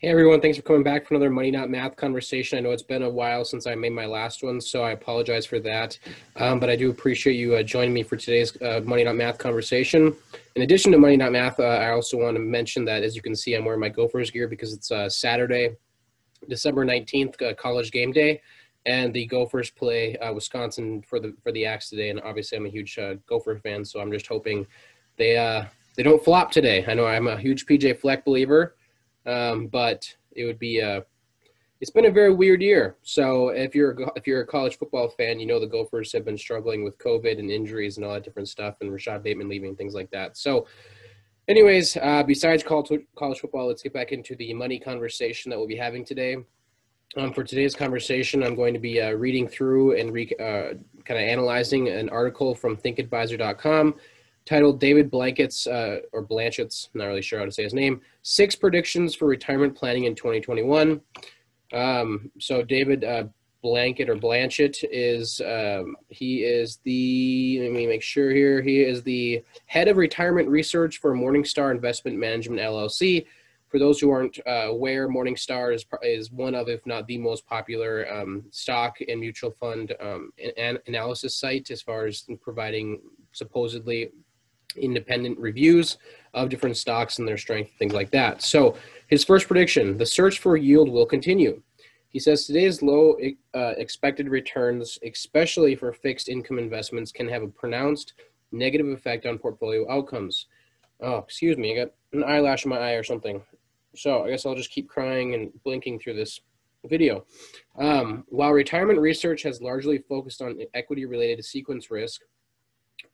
Hey everyone, thanks for coming back for another Money Not Math conversation. I know it's been a while since I made my last one, so I apologize for that. Um, but I do appreciate you uh, joining me for today's uh, Money Not Math conversation. In addition to Money Not Math, uh, I also want to mention that as you can see, I'm wearing my Gophers gear because it's uh, Saturday, December 19th, uh, college game day, and the Gophers play uh, Wisconsin for the for the Axe today. And obviously, I'm a huge Gopher fan, so I'm just hoping they they don't flop today. I know I'm a huge PJ Fleck believer. Um, but it would be a, it's been a very weird year. So if you're a, if you're a college football fan, you know the Gophers have been struggling with COVID and injuries and all that different stuff, and Rashod Bateman leaving things like that. So, anyways, uh, besides college college football, let's get back into the money conversation that we'll be having today. Um, for today's conversation, I'm going to be uh, reading through and re- uh, kind of analyzing an article from ThinkAdvisor.com titled David Blanket's, uh, or Blanchett's, not really sure how to say his name, Six Predictions for Retirement Planning in 2021. Um, so David uh, Blanket or Blanchett is, um, he is the, let me make sure here, he is the head of retirement research for Morningstar Investment Management LLC. For those who aren't uh, aware, Morningstar is, is one of, if not the most popular um, stock and mutual fund um, an analysis site as far as providing supposedly independent reviews of different stocks and their strength, things like that. So his first prediction, the search for yield will continue. He says today's low uh, expected returns, especially for fixed income investments, can have a pronounced negative effect on portfolio outcomes. Oh, excuse me, I got an eyelash in my eye or something. So I guess I'll just keep crying and blinking through this video. Um, while retirement research has largely focused on equity related sequence risk,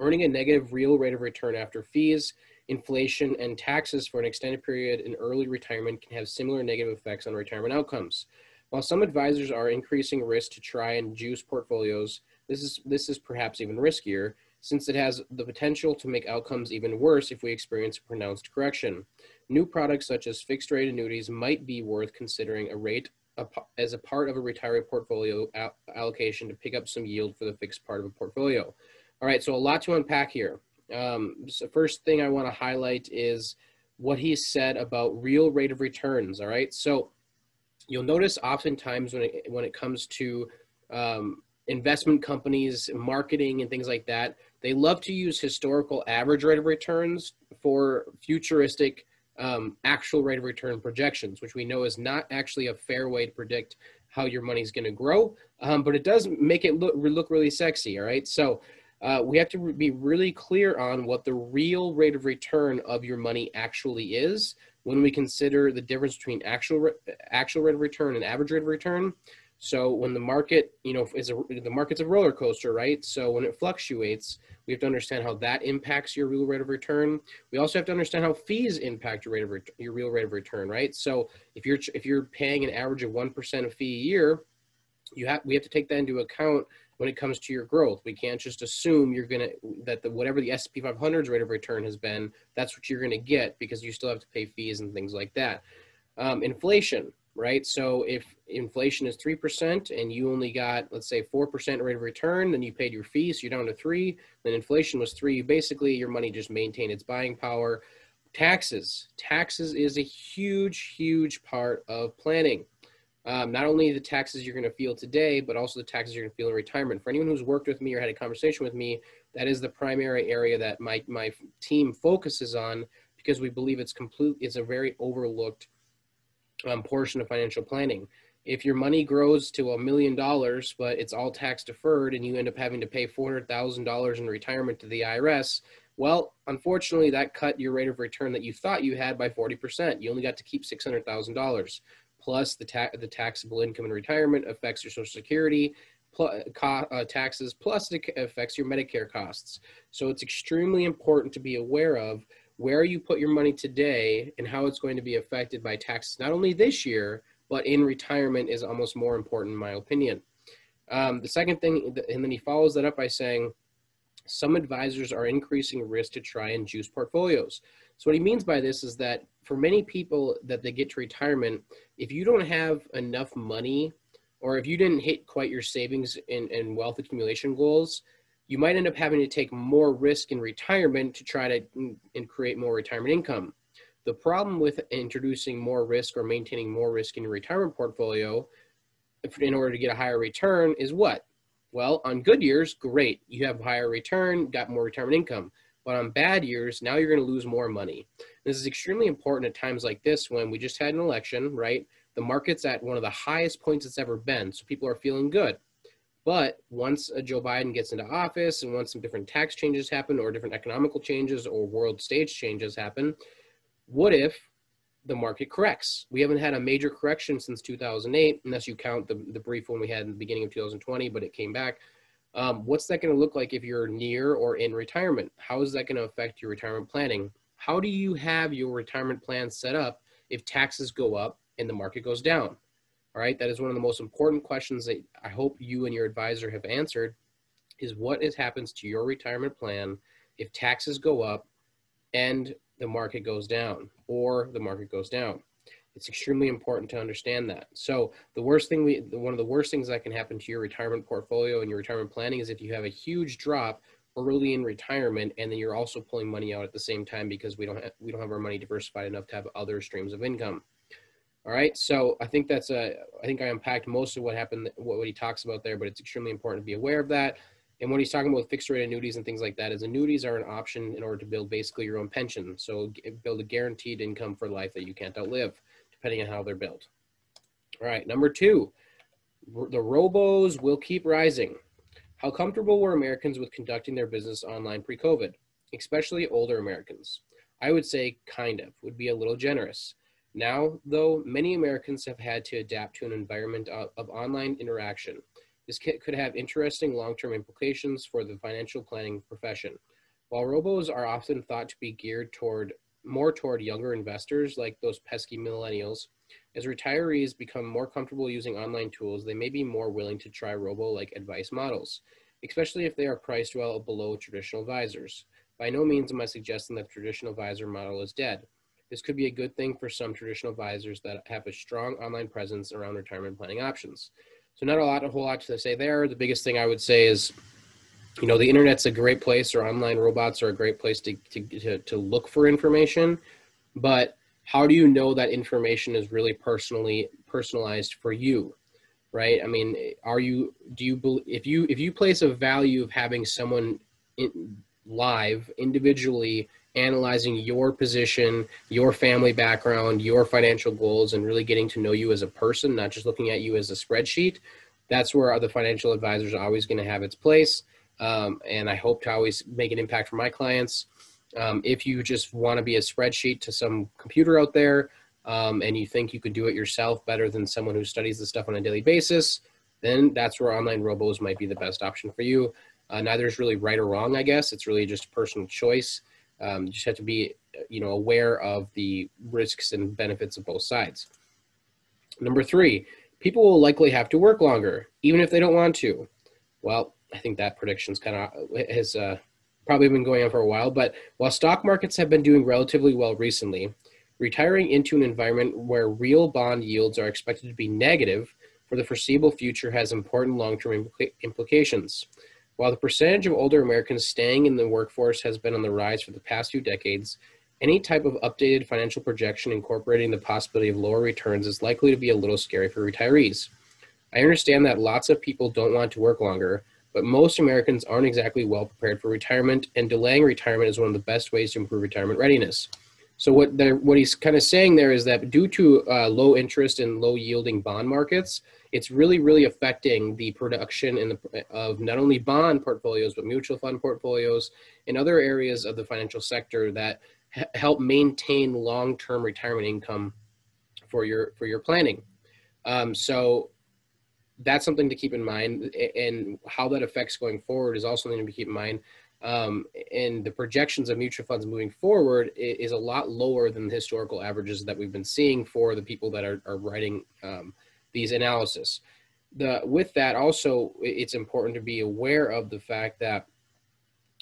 earning a negative real rate of return after fees, inflation, and taxes for an extended period in early retirement can have similar negative effects on retirement outcomes. While some advisors are increasing risk to try and juice portfolios, this is, this is perhaps even riskier since it has the potential to make outcomes even worse if we experience a pronounced correction. New products such as fixed rate annuities might be worth considering a rate as a part of a retiree portfolio allocation to pick up some yield for the fixed part of a portfolio. All right, so a lot to unpack here. Um, so first thing I want to highlight is what he said about real rate of returns. All right, so you'll notice oftentimes when it when it comes to um, investment companies, marketing, and things like that, they love to use historical average rate of returns for futuristic um, actual rate of return projections, which we know is not actually a fair way to predict how your money's going to grow, um, but it does make it look, look really sexy. All right, so uh, we have to be really clear on what the real rate of return of your money actually is when we consider the difference between actual actual rate of return and average rate of return. So when the market, you know, is a, the market's a roller coaster, right? So when it fluctuates, we have to understand how that impacts your real rate of return. We also have to understand how fees impact your rate of ret- your real rate of return, right? So if you're if you're paying an average of one percent of fee a year, you have we have to take that into account when it comes to your growth. We can't just assume you're going to, that the, whatever the S&P 500's rate of return has been, that's what you're going to get because you still have to pay fees and things like that. Um, inflation, right? So if inflation is 3% and you only got, let's say 4% rate of return, then you paid your fees, so you're down to three, then inflation was three, basically your money just maintained its buying power. Taxes. Taxes is a huge, huge part of planning um, not only the taxes you're going to feel today, but also the taxes you're going to feel in retirement. For anyone who's worked with me or had a conversation with me, that is the primary area that my, my team focuses on because we believe it's complete, it's a very overlooked um, portion of financial planning. If your money grows to a million dollars, but it's all tax deferred and you end up having to pay $400,000 in retirement to the IRS, well, unfortunately, that cut your rate of return that you thought you had by 40%. You only got to keep $600,000 plus the, ta- the taxable income in retirement affects your Social Security plus, uh, taxes, plus it affects your Medicare costs. So it's extremely important to be aware of where you put your money today and how it's going to be affected by taxes, not only this year, but in retirement is almost more important, in my opinion. Um, the second thing, and then he follows that up by saying, some advisors are increasing risk to try and juice portfolios. So what he means by this is that for many people that they get to retirement, if you don't have enough money or if you didn't hit quite your savings and, and wealth accumulation goals, you might end up having to take more risk in retirement to try to mm, and create more retirement income. The problem with introducing more risk or maintaining more risk in your retirement portfolio in order to get a higher return is what? Well, on good years, great. You have higher return, got more retirement income. But on bad years, now you're going to lose more money. This is extremely important at times like this when we just had an election, right? The market's at one of the highest points it's ever been. So people are feeling good. But once uh, Joe Biden gets into office and once some different tax changes happen or different economical changes or world stage changes happen, what if the market corrects? We haven't had a major correction since 2008, unless you count the, the brief one we had in the beginning of 2020, but it came back. Um, what's that going to look like if you're near or in retirement? How is that going to affect your retirement planning? How do you have your retirement plan set up if taxes go up and the market goes down? All right, that is one of the most important questions that I hope you and your advisor have answered is what is happens to your retirement plan if taxes go up and the market goes down or the market goes down. It's extremely important to understand that. So the worst thing we, one of the worst things that can happen to your retirement portfolio and your retirement planning is if you have a huge drop early in retirement and then you're also pulling money out at the same time because we don't have, we don't have our money diversified enough to have other streams of income. All right. So I think that's a, I think I unpacked most of what happened, what, he talks about there, but it's extremely important to be aware of that. And what he's talking about fixed rate annuities and things like that is annuities are an option in order to build basically your own pension. So build a guaranteed income for life that you can't outlive, depending on how they're built. All right. Number two, the robos will keep rising. How comfortable were Americans with conducting their business online pre COVID, especially older Americans? I would say kind of, would be a little generous. Now, though, many Americans have had to adapt to an environment of, of online interaction. This could have interesting long-term implications for the financial planning profession. While robos are often thought to be geared toward more toward younger investors like those pesky millennials, as retirees become more comfortable using online tools, they may be more willing to try robo-like advice models, especially if they are priced well below traditional advisors. By no means am I suggesting that the traditional advisor model is dead. This could be a good thing for some traditional advisors that have a strong online presence around retirement planning options. So not a lot, a whole lot to say there. The biggest thing I would say is, you know, the internet's a great place, or online robots are a great place to to to, to look for information, but how do you know that information is really personally personalized for you right i mean are you do you if you if you place a value of having someone in, live individually analyzing your position, your family background, your financial goals, and really getting to know you as a person, not just looking at you as a spreadsheet. That's where the financial advisor is always going to have its place. Um, and I hope to always make an impact for my clients. Um, if you just want to be a spreadsheet to some computer out there um, and you think you could do it yourself better than someone who studies the stuff on a daily basis, then that's where online robos might be the best option for you. Uh, neither is really right or wrong, I guess. It's really just a personal choice. Um, you just have to be, you know, aware of the risks and benefits of both sides. Number three, people will likely have to work longer, even if they don't want to. Well, I think that prediction's kind of has uh, probably been going on for a while. But while stock markets have been doing relatively well recently, retiring into an environment where real bond yields are expected to be negative for the foreseeable future has important long-term implica implications. While the percentage of older Americans staying in the workforce has been on the rise for the past few decades, any type of updated financial projection incorporating the possibility of lower returns is likely to be a little scary for retirees. I understand that lots of people don't want to work longer, but most Americans aren't exactly well prepared for retirement, and delaying retirement is one of the best ways to improve retirement readiness. So what what he's kind of saying there is that due to uh, low interest and low yielding bond markets, it's really really affecting the production in the, of not only bond portfolios but mutual fund portfolios and other areas of the financial sector that help maintain long term retirement income for your for your planning. Um, so that's something to keep in mind, and how that affects going forward is also something to keep in mind um, and the projections of mutual funds moving forward is, a lot lower than the historical averages that we've been seeing for the people that are, are writing um, these analysis. The, with that also, it's important to be aware of the fact that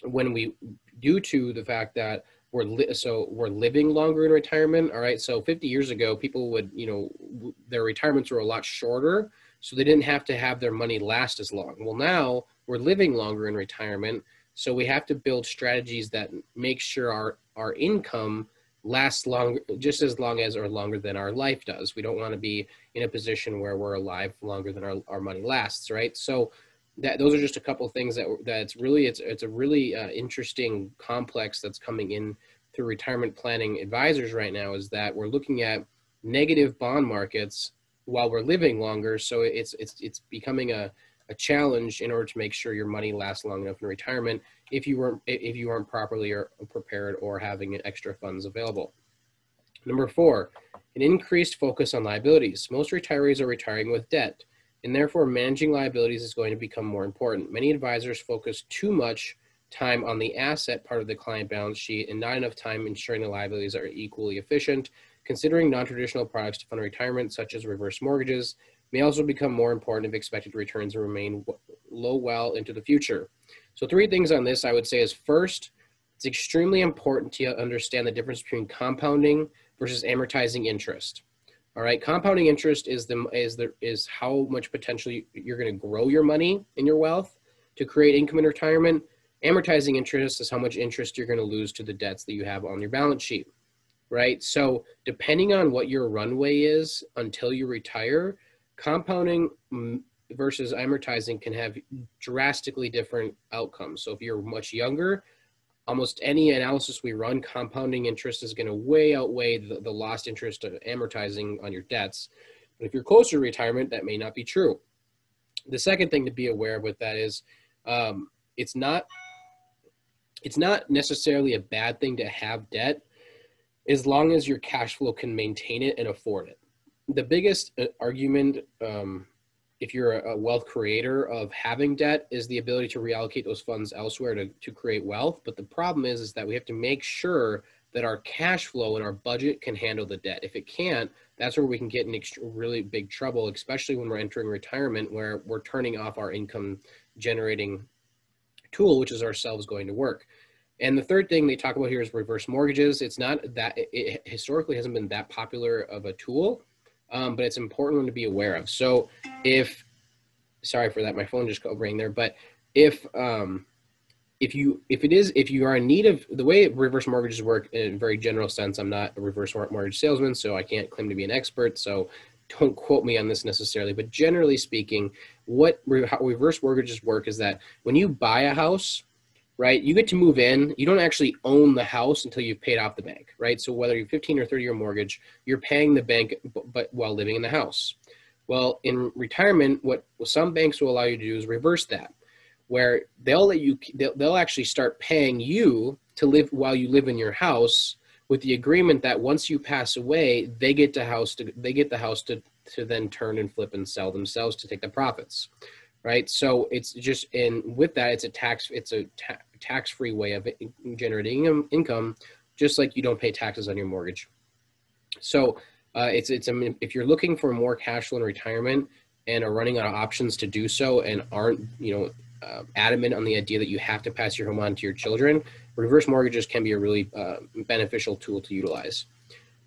when we, due to the fact that we're li- so we're living longer in retirement. All right, so 50 years ago, people would, you know, their retirements were a lot shorter, so they didn't have to have their money last as long. Well, now we're living longer in retirement, so we have to build strategies that make sure our, our income lasts long, just as long as or longer than our life does. We don't want to be in a position where we're alive longer than our, our money lasts, right? So that those are just a couple things that that's really it's it's a really uh, interesting complex that's coming in through retirement planning advisors right now is that we're looking at negative bond markets while we're living longer. So it's it's it's becoming a a challenge in order to make sure your money lasts long enough in retirement if you weren't if you aren't properly or prepared or having extra funds available. Number four, an increased focus on liabilities. Most retirees are retiring with debt, and therefore managing liabilities is going to become more important. Many advisors focus too much time on the asset part of the client balance sheet and not enough time ensuring the liabilities are equally efficient. Considering non-traditional products to fund retirement, such as reverse mortgages, may also become more important if expected returns remain low well into the future. So three things on this I would say is first, it's extremely important to understand the difference between compounding versus amortizing interest. All right, compounding interest is the is the is how much potential you're going to grow your money and your wealth to create income in retirement. Amortizing interest is how much interest you're going to lose to the debts that you have on your balance sheet. Right? So, depending on what your runway is until you retire, compounding versus amortizing can have drastically different outcomes. So if you're much younger, almost any analysis we run, compounding interest is going to way outweigh the, the lost interest of amortizing on your debts. But if you're closer to retirement, that may not be true. The second thing to be aware of with that is um, it's not it's not necessarily a bad thing to have debt as long as your cash flow can maintain it and afford it. The biggest uh, argument um, if you're a wealth creator of having debt is the ability to reallocate those funds elsewhere to, to create wealth. But the problem is is that we have to make sure that our cash flow and our budget can handle the debt. If it can't that's where we can get in really big trouble especially when we're entering retirement where we're turning off our income generating tool which is ourselves going to work and the third thing they talk about here is reverse mortgages it's not that it historically hasn't been that popular of a tool um, but it's important to be aware of. So if, sorry for that, my phone just got ring there, but if, um, if you if it is if you are in need of the way reverse mortgages work in a very general sense i'm not a reverse mortgage salesman so i can't claim to be an expert so don't quote me on this necessarily but generally speaking what reverse mortgages work is that when you buy a house right? You get to move in. You don't actually own the house until you've paid off the bank, right? So whether you're 15 or 30 year mortgage, you're paying the bank, but, while living in the house. Well, in retirement, what some banks will allow you to do is reverse that, where they'll let you, they'll, they'll actually start paying you to live while you live in your house with the agreement that once you pass away, they get the house to, they get the house to, to then turn and flip and sell themselves to take the profits right? So it's just and with that, it's a tax it's a ta- tax free way of generating income, just like you don't pay taxes on your mortgage. So uh, it's it's a, if you're looking for more cash flow in retirement and are running out of options to do so and aren't you know uh, adamant on the idea that you have to pass your home on to your children, reverse mortgages can be a really uh, beneficial tool to utilize.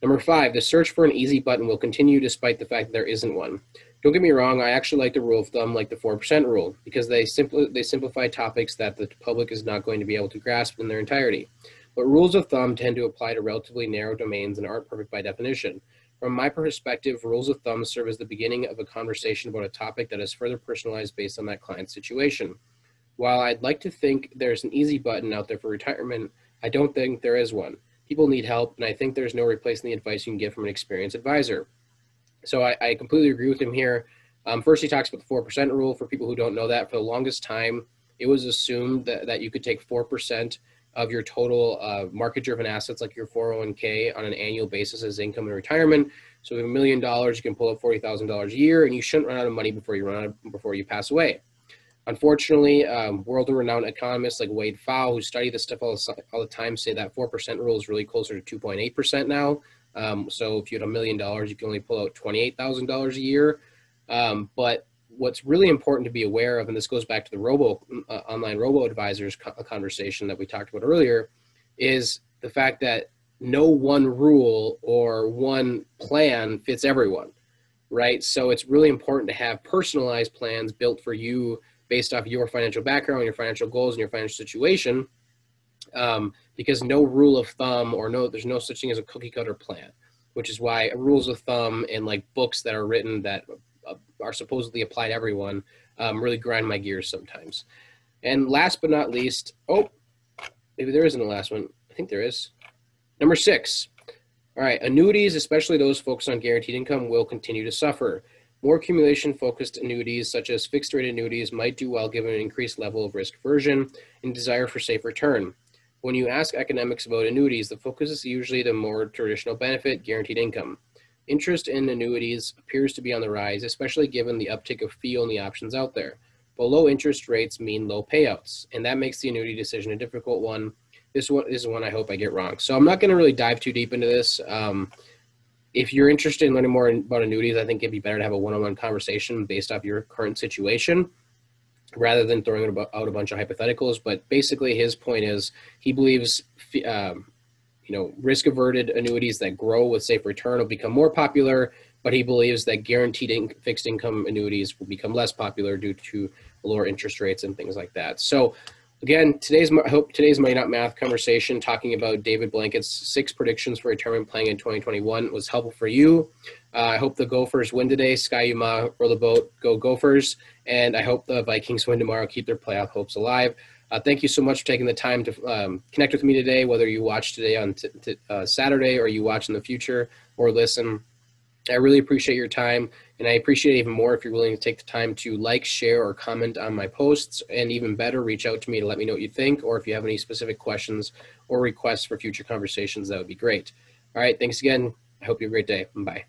Number five, the search for an easy button will continue despite the fact that there isn't one. Don't get me wrong, I actually like the rule of thumb, like the 4% rule, because they, simply they simplify topics that the public is not going to be able to grasp in their entirety. But rules of thumb tend to apply to relatively narrow domains and aren't perfect by definition. From my perspective, rules of thumb serve as the beginning of a conversation about a topic that is further personalized based on that client's situation. While I'd like to think there's an easy button out there for retirement, I don't think there is one. People need help, and I think there's no replacing the advice you can get from an experienced advisor. So I, I completely agree with him here. Um, first, he talks about the 4% rule. For people who don't know that, for the longest time, it was assumed that, that you could take 4% of your total uh, market driven assets, like your 401k, on an annual basis as income in retirement. So, with a million dollars, you can pull up $40,000 a year, and you shouldn't run out of money before you run out of, before you pass away. Unfortunately, um, world renowned economists like Wade Pfau, who study this stuff all all the time, say that 4% rule is really closer to 2.8% now. Um, so if you had a million dollars, you can only pull out $28,000 a year. Um, but what's really important to be aware of, and this goes back to the robo uh, online robo advisors co- conversation that we talked about earlier, is the fact that no one rule or one plan fits everyone, right? So it's really important to have personalized plans built for you based off your financial background, your financial goals, and your financial situation. Um, because no rule of thumb or no, there's no such thing as a cookie cutter plan, which is why rules of thumb and like books that are written that uh, are supposedly applied to everyone um, really grind my gears sometimes. And last but not least, oh, maybe there isn't a last one. I think there is. Number six. All right, annuities, especially those focused on guaranteed income, will continue to suffer. More accumulation focused annuities, such as fixed rate annuities, might do well given an increased level of risk aversion and desire for safe return. When you ask academics about annuities, the focus is usually the more traditional benefit, guaranteed income. Interest in annuities appears to be on the rise, especially given the uptick of fee only options out there. But low interest rates mean low payouts, and that makes the annuity decision a difficult one. This one is one I hope I get wrong. So I'm not going to really dive too deep into this. Um, if you're interested in learning more about annuities, I think it'd be better to have a one-on-one conversation based off your current situation rather than throwing out a bunch of hypotheticals. But basically, his point is he believes, um, you know, risk averted annuities that grow with safe return will become more popular. But he believes that guaranteed in- fixed income annuities will become less popular due to lower interest rates and things like that. So Again, today's I hope today's Money Not Math conversation talking about David Blanket's six predictions for retirement planning in 2021 was helpful for you. Uh, I hope the Gophers win today. Ski-U-Mah, row the boat, go Gophers. And I hope the Vikings win tomorrow, keep their playoff hopes alive. Uh, thank you so much for taking the time to um, connect with me today, whether you watch today on t- t- uh, Saturday or you watch in the future or listen. I really appreciate your time, and I appreciate even more if you're willing to take the time to like, share, or comment on my posts, and even better, reach out to me to let me know what you think, or if you have any specific questions or requests for future conversations, that would be great. All right, thanks again. I hope you have a great day. Bye.